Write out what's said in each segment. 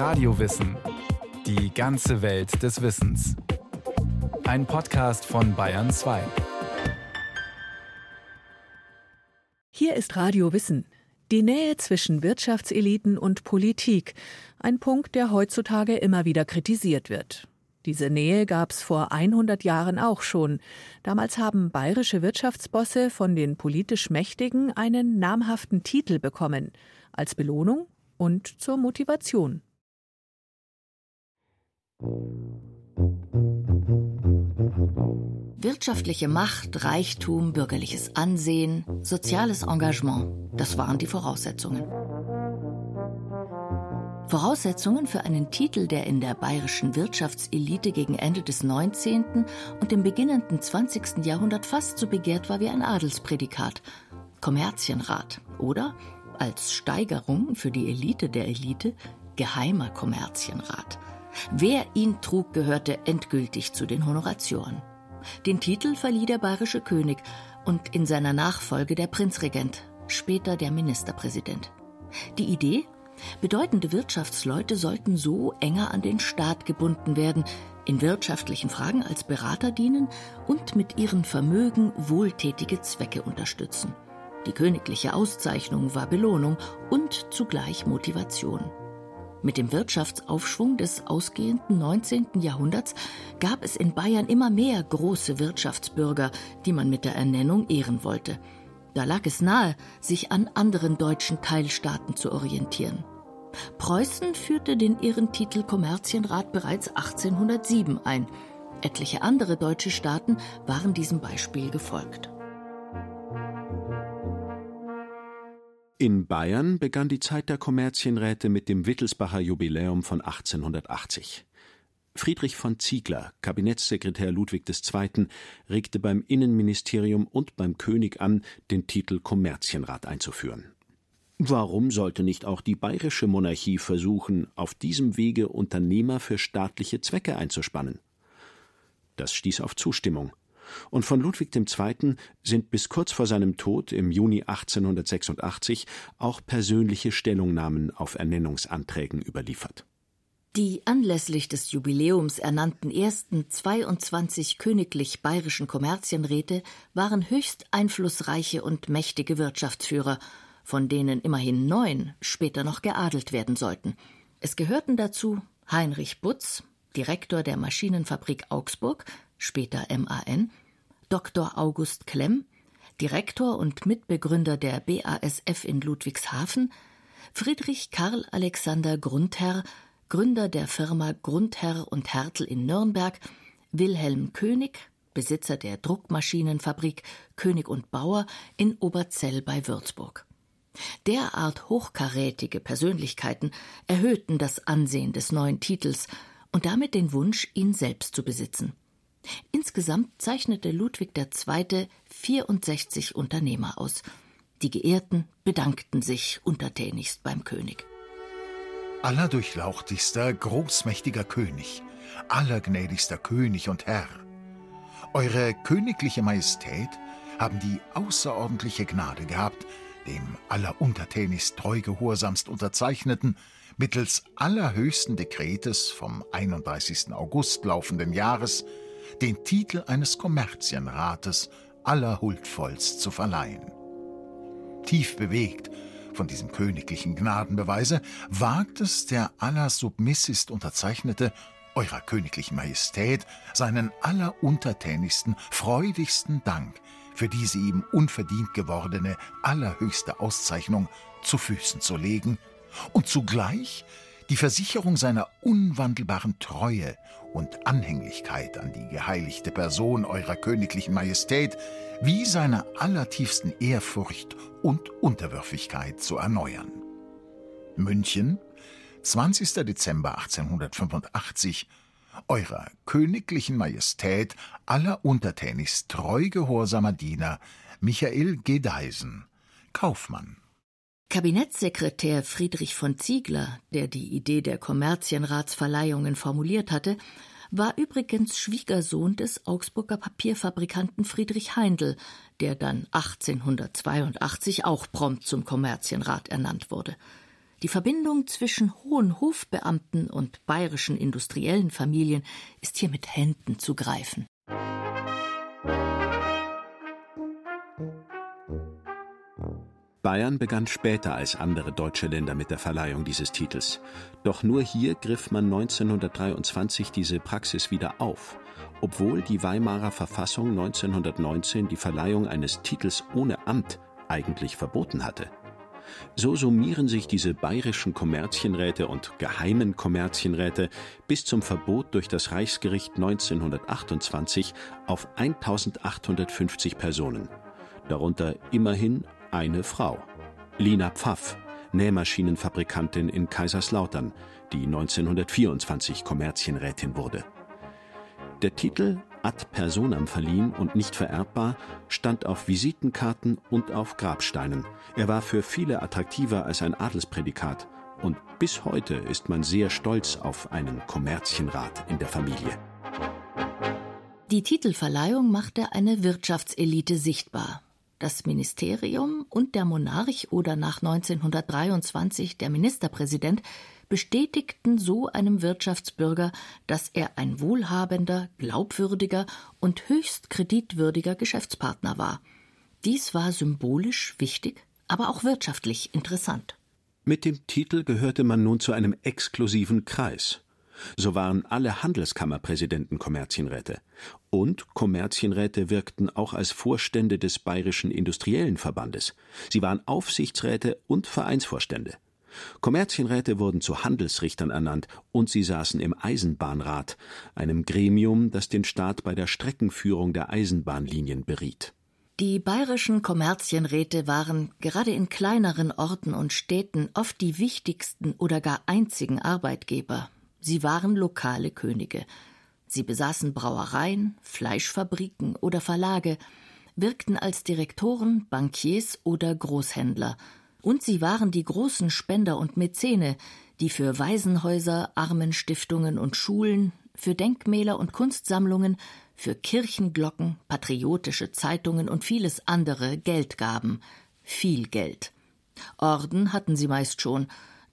Radiowissen. Die ganze Welt des Wissens. Ein Podcast von Bayern 2. Hier ist Radio Wissen. Die Nähe zwischen Wirtschaftseliten und Politik. Ein Punkt, der heutzutage immer wieder kritisiert wird. Diese Nähe gab es vor 100 Jahren auch schon. Damals haben bayerische Wirtschaftsbosse von den politisch Mächtigen einen namhaften Titel bekommen, als Belohnung und zur Motivation. Wirtschaftliche Macht, Reichtum, bürgerliches Ansehen, soziales Engagement, das waren die Voraussetzungen. Voraussetzungen für einen Titel, der in der bayerischen Wirtschaftselite gegen Ende des 19. und im beginnenden 20. Jahrhundert fast so begehrt war wie ein Adelsprädikat, Kommerzienrat oder als Steigerung für die Elite der Elite Geheimer Kommerzienrat. Wer ihn trug, gehörte endgültig zu den Honoratioren. Den Titel verlieh der bayerische König und in seiner Nachfolge der Prinzregent, später der Ministerpräsident. Die Idee Bedeutende Wirtschaftsleute sollten so enger an den Staat gebunden werden, in wirtschaftlichen Fragen als Berater dienen und mit ihren Vermögen wohltätige Zwecke unterstützen. Die königliche Auszeichnung war Belohnung und zugleich Motivation. Mit dem Wirtschaftsaufschwung des ausgehenden 19. Jahrhunderts gab es in Bayern immer mehr große Wirtschaftsbürger, die man mit der Ernennung ehren wollte. Da lag es nahe, sich an anderen deutschen Teilstaaten zu orientieren. Preußen führte den Ehrentitel Kommerzienrat bereits 1807 ein. Etliche andere deutsche Staaten waren diesem Beispiel gefolgt. In Bayern begann die Zeit der Kommerzienräte mit dem Wittelsbacher Jubiläum von 1880. Friedrich von Ziegler, Kabinettssekretär Ludwig II., regte beim Innenministerium und beim König an, den Titel Kommerzienrat einzuführen. Warum sollte nicht auch die bayerische Monarchie versuchen, auf diesem Wege Unternehmer für staatliche Zwecke einzuspannen? Das stieß auf Zustimmung. Und von Ludwig II. sind bis kurz vor seinem Tod im Juni 1886 auch persönliche Stellungnahmen auf Ernennungsanträgen überliefert. Die anlässlich des Jubiläums ernannten ersten 22 königlich bayerischen Kommerzienräte waren höchst einflussreiche und mächtige Wirtschaftsführer von denen immerhin neun später noch geadelt werden sollten. Es gehörten dazu Heinrich Butz, Direktor der Maschinenfabrik Augsburg, später MAN, Dr. August Klemm, Direktor und Mitbegründer der BASF in Ludwigshafen, Friedrich Karl Alexander Grundherr, Gründer der Firma Grundherr und Hertel in Nürnberg, Wilhelm König, Besitzer der Druckmaschinenfabrik König und Bauer in Oberzell bei Würzburg. Derart hochkarätige Persönlichkeiten erhöhten das Ansehen des neuen Titels und damit den Wunsch, ihn selbst zu besitzen. Insgesamt zeichnete Ludwig II. 64 Unternehmer aus. Die Geehrten bedankten sich untertänigst beim König. Allerdurchlauchtigster, großmächtiger König, allergnädigster König und Herr, Eure königliche Majestät haben die außerordentliche Gnade gehabt, dem alleruntertänigst treugehorsamst unterzeichneten, mittels allerhöchsten Dekretes vom 31. August laufenden Jahres den Titel eines Kommerzienrates allerhuldvollst zu verleihen. Tief bewegt von diesem königlichen Gnadenbeweise wagt es der allersubmissist Unterzeichnete, Eurer königlichen Majestät, seinen alleruntertänigsten, freudigsten Dank für diese ihm unverdient gewordene allerhöchste Auszeichnung zu Füßen zu legen und zugleich die Versicherung seiner unwandelbaren Treue und Anhänglichkeit an die geheiligte Person eurer königlichen Majestät wie seiner allertiefsten Ehrfurcht und Unterwürfigkeit zu erneuern. München, 20. Dezember 1885 Eurer königlichen Majestät alleruntertänigst treu gehorsamer Diener Michael Gedeisen, Kaufmann. Kabinettssekretär Friedrich von Ziegler, der die Idee der Kommerzienratsverleihungen formuliert hatte, war übrigens Schwiegersohn des Augsburger Papierfabrikanten Friedrich Heindl, der dann 1882 auch prompt zum Kommerzienrat ernannt wurde. Die Verbindung zwischen hohen Hofbeamten und bayerischen industriellen Familien ist hier mit Händen zu greifen. Bayern begann später als andere deutsche Länder mit der Verleihung dieses Titels. Doch nur hier griff man 1923 diese Praxis wieder auf, obwohl die Weimarer Verfassung 1919 die Verleihung eines Titels ohne Amt eigentlich verboten hatte. So summieren sich diese bayerischen Kommerzienräte und geheimen Kommerzienräte bis zum Verbot durch das Reichsgericht 1928 auf 1850 Personen, darunter immerhin eine Frau. Lina Pfaff, Nähmaschinenfabrikantin in Kaiserslautern, die 1924 Kommerzienrätin wurde. Der Titel ad personam verliehen und nicht vererbbar stand auf Visitenkarten und auf Grabsteinen. Er war für viele attraktiver als ein Adelsprädikat und bis heute ist man sehr stolz auf einen Kommerzienrat in der Familie. Die Titelverleihung machte eine Wirtschaftselite sichtbar das Ministerium und der Monarch oder nach 1923 der Ministerpräsident bestätigten so einem Wirtschaftsbürger, dass er ein wohlhabender, glaubwürdiger und höchst kreditwürdiger Geschäftspartner war. Dies war symbolisch wichtig, aber auch wirtschaftlich interessant. Mit dem Titel gehörte man nun zu einem exklusiven Kreis. So waren alle Handelskammerpräsidenten Kommerzienräte. Und Kommerzienräte wirkten auch als Vorstände des Bayerischen Industriellen Verbandes. Sie waren Aufsichtsräte und Vereinsvorstände. Kommerzienräte wurden zu Handelsrichtern ernannt und sie saßen im Eisenbahnrat, einem Gremium, das den Staat bei der Streckenführung der Eisenbahnlinien beriet. Die bayerischen Kommerzienräte waren gerade in kleineren Orten und Städten oft die wichtigsten oder gar einzigen Arbeitgeber. Sie waren lokale Könige. Sie besaßen Brauereien, Fleischfabriken oder Verlage, wirkten als Direktoren, Bankiers oder Großhändler. Und sie waren die großen Spender und Mäzene, die für Waisenhäuser, Armenstiftungen und Schulen, für Denkmäler und Kunstsammlungen, für Kirchenglocken, patriotische Zeitungen und vieles andere Geld gaben. Viel Geld. Orden hatten sie meist schon,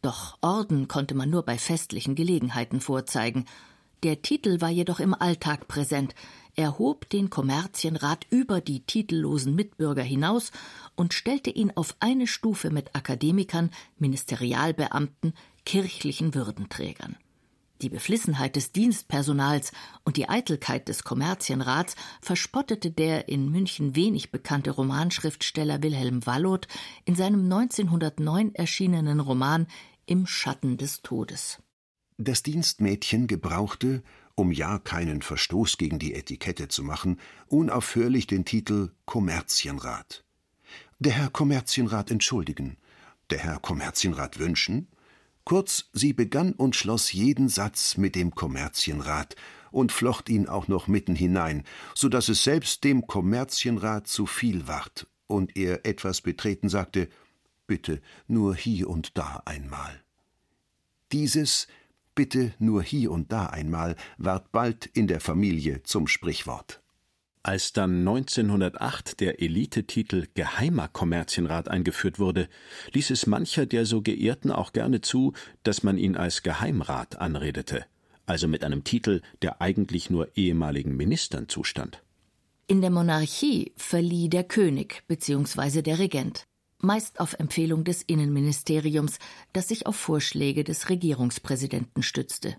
doch Orden konnte man nur bei festlichen Gelegenheiten vorzeigen. Der Titel war jedoch im Alltag präsent. Er hob den Kommerzienrat über die titellosen Mitbürger hinaus und stellte ihn auf eine Stufe mit Akademikern, Ministerialbeamten, kirchlichen Würdenträgern. Die Beflissenheit des Dienstpersonals und die Eitelkeit des Kommerzienrats verspottete der in München wenig bekannte Romanschriftsteller Wilhelm Walloth in seinem 1909 erschienenen Roman Im Schatten des Todes. Das Dienstmädchen gebrauchte, um ja keinen Verstoß gegen die Etikette zu machen, unaufhörlich den Titel Kommerzienrat. Der Herr Kommerzienrat entschuldigen, der Herr Kommerzienrat wünschen, Kurz, sie begann und schloss jeden Satz mit dem Kommerzienrat und flocht ihn auch noch mitten hinein, so dass es selbst dem Kommerzienrat zu viel ward und er etwas betreten sagte: Bitte nur hier und da einmal. Dieses Bitte nur hier und da einmal ward bald in der Familie zum Sprichwort. Als dann 1908 der Elitetitel Geheimer Kommerzienrat eingeführt wurde, ließ es mancher der so Geehrten auch gerne zu, dass man ihn als Geheimrat anredete, also mit einem Titel, der eigentlich nur ehemaligen Ministern zustand. In der Monarchie verlieh der König bzw. der Regent, meist auf Empfehlung des Innenministeriums, das sich auf Vorschläge des Regierungspräsidenten stützte.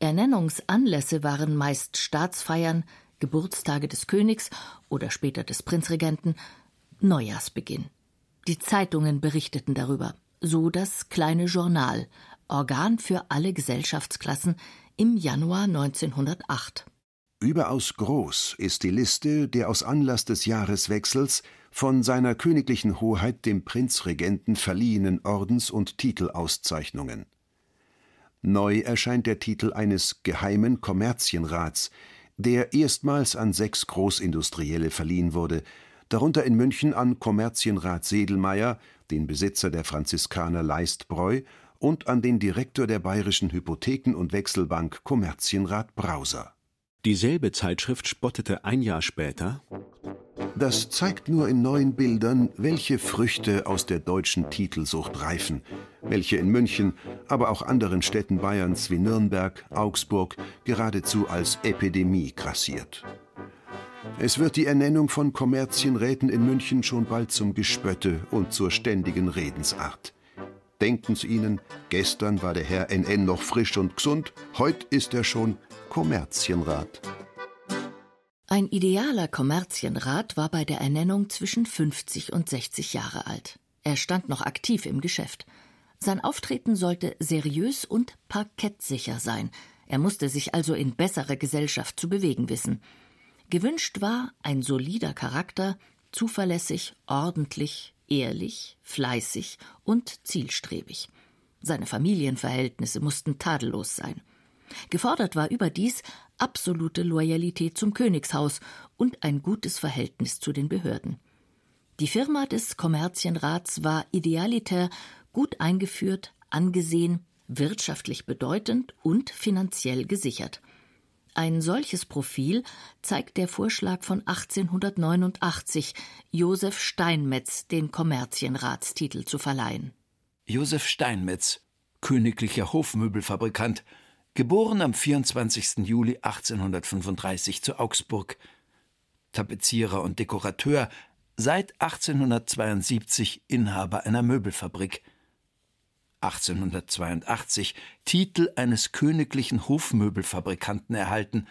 Ernennungsanlässe waren meist Staatsfeiern, Geburtstage des Königs oder später des Prinzregenten, Neujahrsbeginn. Die Zeitungen berichteten darüber, so das kleine Journal, Organ für alle Gesellschaftsklassen, im Januar 1908. Überaus groß ist die Liste der aus Anlass des Jahreswechsels von seiner königlichen Hoheit dem Prinzregenten verliehenen Ordens- und Titelauszeichnungen. Neu erscheint der Titel eines geheimen Kommerzienrats, der erstmals an sechs Großindustrielle verliehen wurde, darunter in München an Kommerzienrat Sedelmeier, den Besitzer der Franziskaner Leistbräu, und an den Direktor der Bayerischen Hypotheken- und Wechselbank Kommerzienrat Brauser. Dieselbe Zeitschrift spottete ein Jahr später Das zeigt nur in neuen Bildern, welche Früchte aus der deutschen Titelsucht reifen, welche in München, aber auch anderen Städten Bayerns wie Nürnberg, Augsburg geradezu als Epidemie grassiert. Es wird die Ernennung von Kommerzienräten in München schon bald zum Gespötte und zur ständigen Redensart. Denken Sie Ihnen, gestern war der Herr NN noch frisch und gesund, heute ist er schon Kommerzienrat. Ein idealer Kommerzienrat war bei der Ernennung zwischen 50 und 60 Jahre alt. Er stand noch aktiv im Geschäft. Sein Auftreten sollte seriös und parkettsicher sein. Er musste sich also in bessere Gesellschaft zu bewegen wissen. Gewünscht war ein solider Charakter, zuverlässig, ordentlich, ehrlich, fleißig und zielstrebig. Seine Familienverhältnisse mussten tadellos sein. Gefordert war überdies absolute Loyalität zum Königshaus und ein gutes Verhältnis zu den Behörden. Die Firma des Kommerzienrats war idealitär, gut eingeführt, angesehen, wirtschaftlich bedeutend und finanziell gesichert. Ein solches Profil zeigt der Vorschlag von 1889, Josef Steinmetz den Kommerzienratstitel zu verleihen. Josef Steinmetz, königlicher Hofmöbelfabrikant, Geboren am 24. Juli 1835 zu Augsburg. Tapezierer und Dekorateur, seit 1872 Inhaber einer Möbelfabrik. 1882 Titel eines königlichen Hofmöbelfabrikanten erhalten.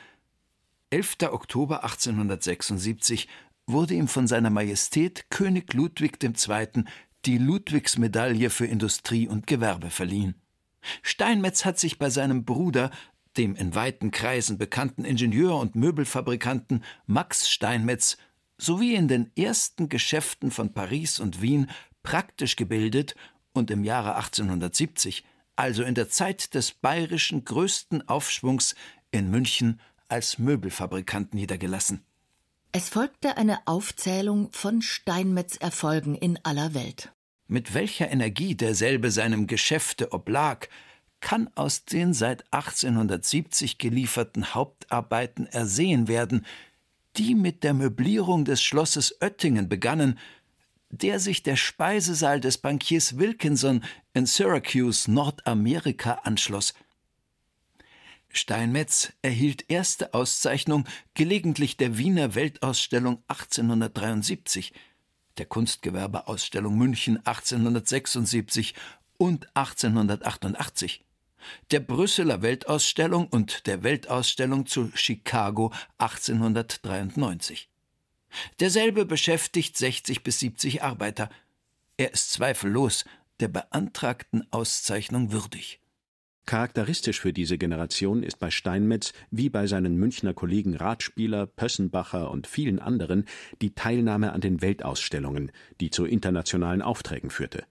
11. Oktober 1876 wurde ihm von seiner Majestät König Ludwig II. die Ludwigsmedaille für Industrie und Gewerbe verliehen. Steinmetz hat sich bei seinem Bruder, dem in weiten Kreisen bekannten Ingenieur und Möbelfabrikanten Max Steinmetz, sowie in den ersten Geschäften von Paris und Wien praktisch gebildet und im Jahre 1870, also in der Zeit des bayerischen größten Aufschwungs, in München als Möbelfabrikant niedergelassen. Es folgte eine Aufzählung von Steinmetz Erfolgen in aller Welt. Mit welcher Energie derselbe seinem Geschäfte oblag, kann aus den seit 1870 gelieferten Hauptarbeiten ersehen werden, die mit der Möblierung des Schlosses Oettingen begannen, der sich der Speisesaal des Bankiers Wilkinson in Syracuse, Nordamerika, anschloss. Steinmetz erhielt erste Auszeichnung gelegentlich der Wiener Weltausstellung 1873 der Kunstgewerbeausstellung München 1876 und 1888, der Brüsseler Weltausstellung und der Weltausstellung zu Chicago 1893. Derselbe beschäftigt 60 bis 70 Arbeiter. Er ist zweifellos der beantragten Auszeichnung würdig. Charakteristisch für diese Generation ist bei Steinmetz wie bei seinen Münchner Kollegen Ratspieler, Pössenbacher und vielen anderen die Teilnahme an den Weltausstellungen, die zu internationalen Aufträgen führte.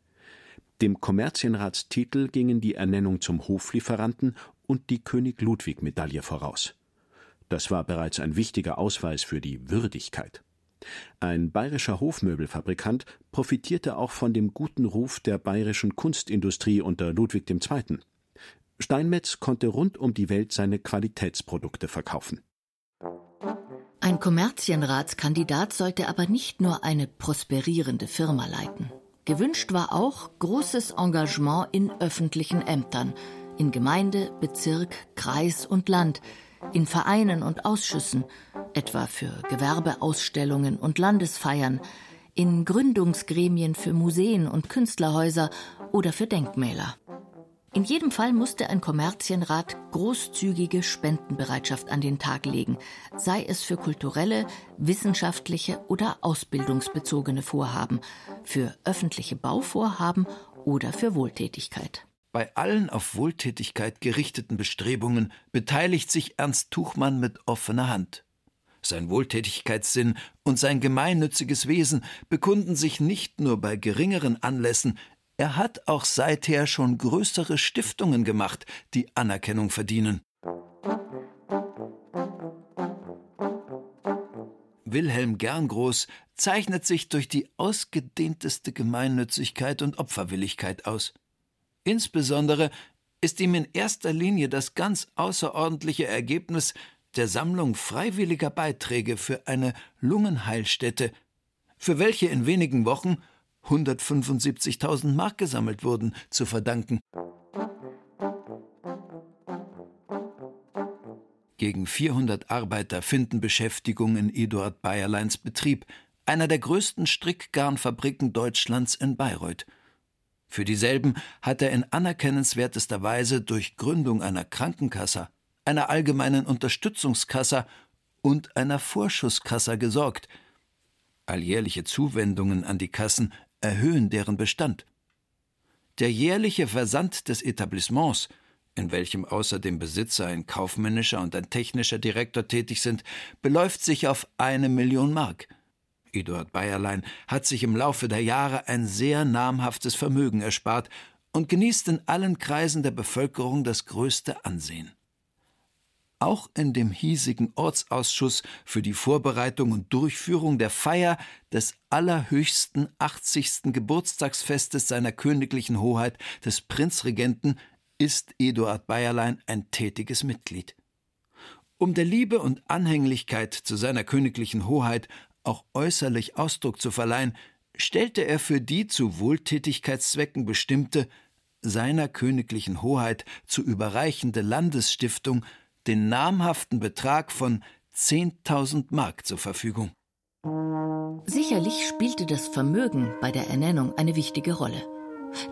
Dem Kommerzienratstitel gingen die Ernennung zum Hoflieferanten und die König Ludwig Medaille voraus. Das war bereits ein wichtiger Ausweis für die Würdigkeit. Ein bayerischer Hofmöbelfabrikant profitierte auch von dem guten Ruf der bayerischen Kunstindustrie unter Ludwig II. Steinmetz konnte rund um die Welt seine Qualitätsprodukte verkaufen. Ein Kommerzienratskandidat sollte aber nicht nur eine prosperierende Firma leiten. Gewünscht war auch großes Engagement in öffentlichen Ämtern, in Gemeinde, Bezirk, Kreis und Land, in Vereinen und Ausschüssen, etwa für Gewerbeausstellungen und Landesfeiern, in Gründungsgremien für Museen und Künstlerhäuser oder für Denkmäler. In jedem Fall musste ein Kommerzienrat großzügige Spendenbereitschaft an den Tag legen, sei es für kulturelle, wissenschaftliche oder ausbildungsbezogene Vorhaben, für öffentliche Bauvorhaben oder für Wohltätigkeit. Bei allen auf Wohltätigkeit gerichteten Bestrebungen beteiligt sich Ernst Tuchmann mit offener Hand. Sein Wohltätigkeitssinn und sein gemeinnütziges Wesen bekunden sich nicht nur bei geringeren Anlässen, er hat auch seither schon größere Stiftungen gemacht, die Anerkennung verdienen. Wilhelm Gerngroß zeichnet sich durch die ausgedehnteste Gemeinnützigkeit und Opferwilligkeit aus. Insbesondere ist ihm in erster Linie das ganz außerordentliche Ergebnis der Sammlung freiwilliger Beiträge für eine Lungenheilstätte für welche in wenigen Wochen 175.000 Mark gesammelt wurden, zu verdanken. Gegen 400 Arbeiter finden Beschäftigung in Eduard Bayerleins Betrieb, einer der größten Strickgarnfabriken Deutschlands in Bayreuth. Für dieselben hat er in anerkennenswertester Weise durch Gründung einer Krankenkasse, einer allgemeinen Unterstützungskasse und einer Vorschusskasse gesorgt. Alljährliche Zuwendungen an die Kassen erhöhen deren Bestand. Der jährliche Versand des Etablissements, in welchem außer dem Besitzer ein kaufmännischer und ein technischer Direktor tätig sind, beläuft sich auf eine Million Mark. Eduard Bayerlein hat sich im Laufe der Jahre ein sehr namhaftes Vermögen erspart und genießt in allen Kreisen der Bevölkerung das größte Ansehen. Auch in dem hiesigen Ortsausschuss für die Vorbereitung und Durchführung der Feier des allerhöchsten 80. Geburtstagsfestes seiner königlichen Hoheit des Prinzregenten ist Eduard Bayerlein ein tätiges Mitglied. Um der Liebe und Anhänglichkeit zu seiner königlichen Hoheit auch äußerlich Ausdruck zu verleihen, stellte er für die zu Wohltätigkeitszwecken bestimmte, seiner königlichen Hoheit zu überreichende Landesstiftung den namhaften Betrag von 10.000 Mark zur Verfügung. Sicherlich spielte das Vermögen bei der Ernennung eine wichtige Rolle.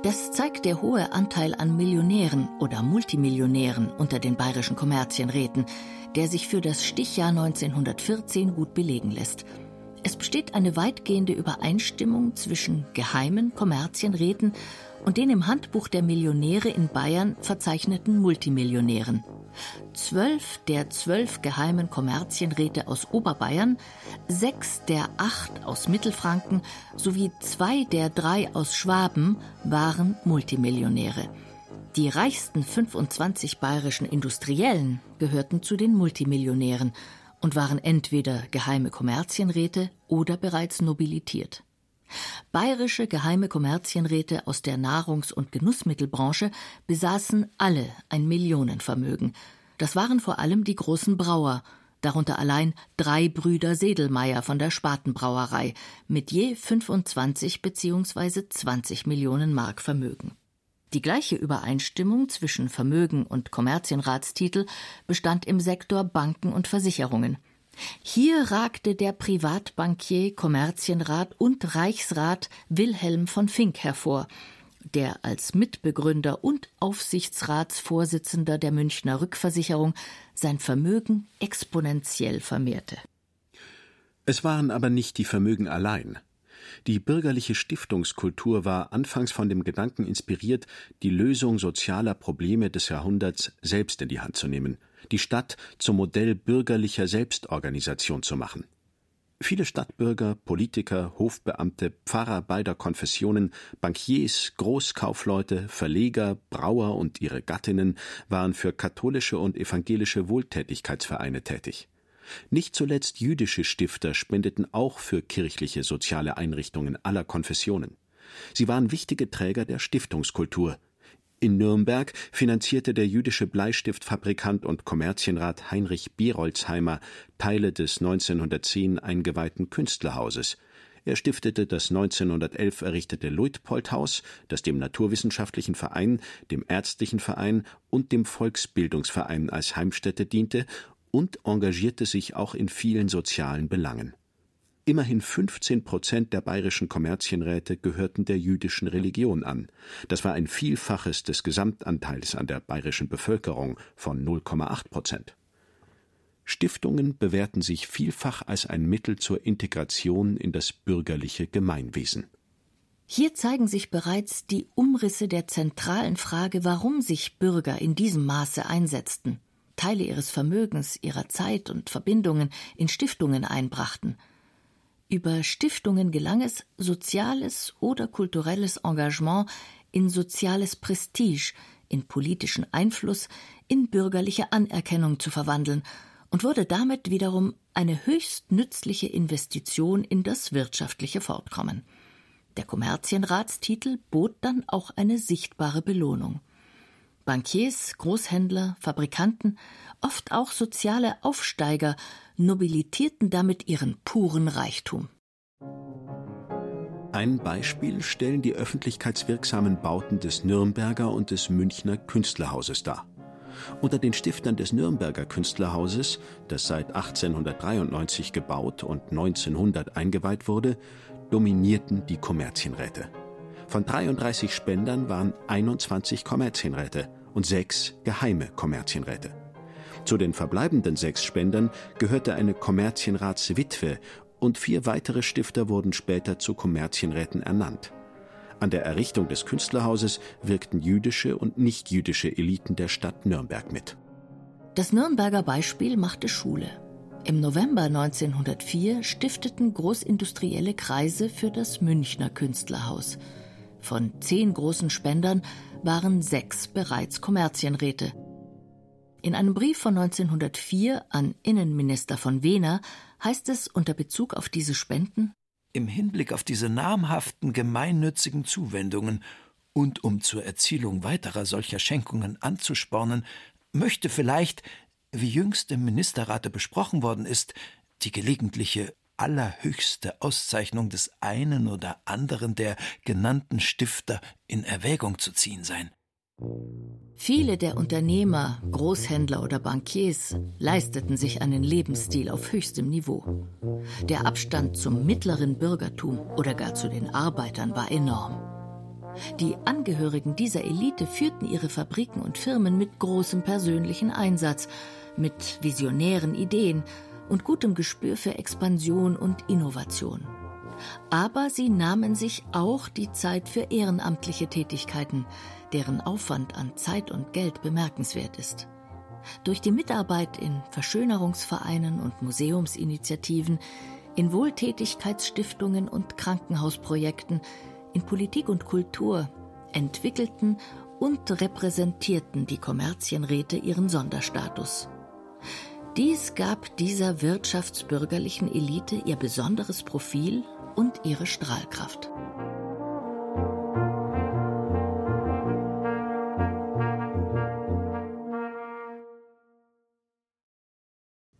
Das zeigt der hohe Anteil an Millionären oder Multimillionären unter den bayerischen Kommerzienräten, der sich für das Stichjahr 1914 gut belegen lässt – es besteht eine weitgehende Übereinstimmung zwischen geheimen Kommerzienräten und den im Handbuch der Millionäre in Bayern verzeichneten Multimillionären. Zwölf der zwölf geheimen Kommerzienräte aus Oberbayern, sechs der acht aus Mittelfranken sowie zwei der drei aus Schwaben waren Multimillionäre. Die reichsten 25 bayerischen Industriellen gehörten zu den Multimillionären und waren entweder geheime Kommerzienräte oder bereits nobilitiert. Bayerische geheime Kommerzienräte aus der Nahrungs- und Genussmittelbranche besaßen alle ein Millionenvermögen. Das waren vor allem die großen Brauer, darunter allein drei Brüder Sedelmeier von der Spatenbrauerei mit je 25 bzw. 20 Millionen Mark Vermögen. Die gleiche Übereinstimmung zwischen Vermögen und Kommerzienratstitel bestand im Sektor Banken und Versicherungen. Hier ragte der Privatbankier, Kommerzienrat und Reichsrat Wilhelm von Fink hervor, der als Mitbegründer und Aufsichtsratsvorsitzender der Münchner Rückversicherung sein Vermögen exponentiell vermehrte. Es waren aber nicht die Vermögen allein. Die bürgerliche Stiftungskultur war anfangs von dem Gedanken inspiriert, die Lösung sozialer Probleme des Jahrhunderts selbst in die Hand zu nehmen, die Stadt zum Modell bürgerlicher Selbstorganisation zu machen. Viele Stadtbürger, Politiker, Hofbeamte, Pfarrer beider Konfessionen, Bankiers, Großkaufleute, Verleger, Brauer und ihre Gattinnen waren für katholische und evangelische Wohltätigkeitsvereine tätig. Nicht zuletzt jüdische Stifter spendeten auch für kirchliche soziale Einrichtungen aller Konfessionen. Sie waren wichtige Träger der Stiftungskultur. In Nürnberg finanzierte der jüdische Bleistiftfabrikant und Kommerzienrat Heinrich Berolzheimer Teile des 1910 eingeweihten Künstlerhauses. Er stiftete das 1911 errichtete Luitpoldhaus, das dem Naturwissenschaftlichen Verein, dem Ärztlichen Verein und dem Volksbildungsverein als Heimstätte diente und engagierte sich auch in vielen sozialen Belangen. Immerhin 15 Prozent der bayerischen Kommerzienräte gehörten der jüdischen Religion an. Das war ein Vielfaches des Gesamtanteils an der bayerischen Bevölkerung von 0,8 Prozent. Stiftungen bewährten sich vielfach als ein Mittel zur Integration in das bürgerliche Gemeinwesen. Hier zeigen sich bereits die Umrisse der zentralen Frage, warum sich Bürger in diesem Maße einsetzten. Teile ihres Vermögens, ihrer Zeit und Verbindungen in Stiftungen einbrachten. Über Stiftungen gelang es, soziales oder kulturelles Engagement in soziales Prestige, in politischen Einfluss, in bürgerliche Anerkennung zu verwandeln und wurde damit wiederum eine höchst nützliche Investition in das wirtschaftliche Fortkommen. Der Kommerzienratstitel bot dann auch eine sichtbare Belohnung. Bankiers, Großhändler, Fabrikanten, oft auch soziale Aufsteiger nobilitierten damit ihren puren Reichtum. Ein Beispiel stellen die öffentlichkeitswirksamen Bauten des Nürnberger und des Münchner Künstlerhauses dar. Unter den Stiftern des Nürnberger Künstlerhauses, das seit 1893 gebaut und 1900 eingeweiht wurde, dominierten die Kommerzienräte. Von 33 Spendern waren 21 Kommerzienräte und sechs geheime Kommerzienräte. Zu den verbleibenden sechs Spendern gehörte eine Kommerzienratswitwe und vier weitere Stifter wurden später zu Kommerzienräten ernannt. An der Errichtung des Künstlerhauses wirkten jüdische und nichtjüdische Eliten der Stadt Nürnberg mit. Das Nürnberger Beispiel machte Schule. Im November 1904 stifteten großindustrielle Kreise für das Münchner Künstlerhaus. Von zehn großen Spendern waren sechs bereits Kommerzienräte. In einem Brief von 1904 an Innenminister von Wehner heißt es unter Bezug auf diese Spenden Im Hinblick auf diese namhaften gemeinnützigen Zuwendungen und um zur Erzielung weiterer solcher Schenkungen anzuspornen, möchte vielleicht, wie jüngst im Ministerrate besprochen worden ist, die gelegentliche allerhöchste Auszeichnung des einen oder anderen der genannten Stifter in Erwägung zu ziehen sein. Viele der Unternehmer, Großhändler oder Bankiers leisteten sich einen Lebensstil auf höchstem Niveau. Der Abstand zum mittleren Bürgertum oder gar zu den Arbeitern war enorm. Die Angehörigen dieser Elite führten ihre Fabriken und Firmen mit großem persönlichen Einsatz, mit visionären Ideen und gutem Gespür für Expansion und Innovation. Aber sie nahmen sich auch die Zeit für ehrenamtliche Tätigkeiten, deren Aufwand an Zeit und Geld bemerkenswert ist. Durch die Mitarbeit in Verschönerungsvereinen und Museumsinitiativen, in Wohltätigkeitsstiftungen und Krankenhausprojekten, in Politik und Kultur entwickelten und repräsentierten die Kommerzienräte ihren Sonderstatus. Dies gab dieser wirtschaftsbürgerlichen Elite ihr besonderes Profil und ihre Strahlkraft.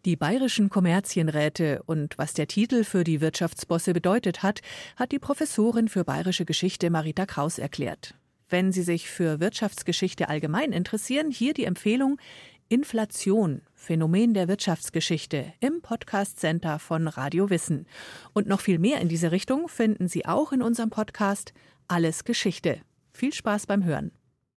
Die bayerischen Kommerzienräte und was der Titel für die Wirtschaftsbosse bedeutet hat, hat die Professorin für bayerische Geschichte Marita Kraus erklärt. Wenn Sie sich für Wirtschaftsgeschichte allgemein interessieren, hier die Empfehlung Inflation, Phänomen der Wirtschaftsgeschichte im Podcast Center von Radio Wissen. Und noch viel mehr in diese Richtung finden Sie auch in unserem Podcast Alles Geschichte. Viel Spaß beim Hören.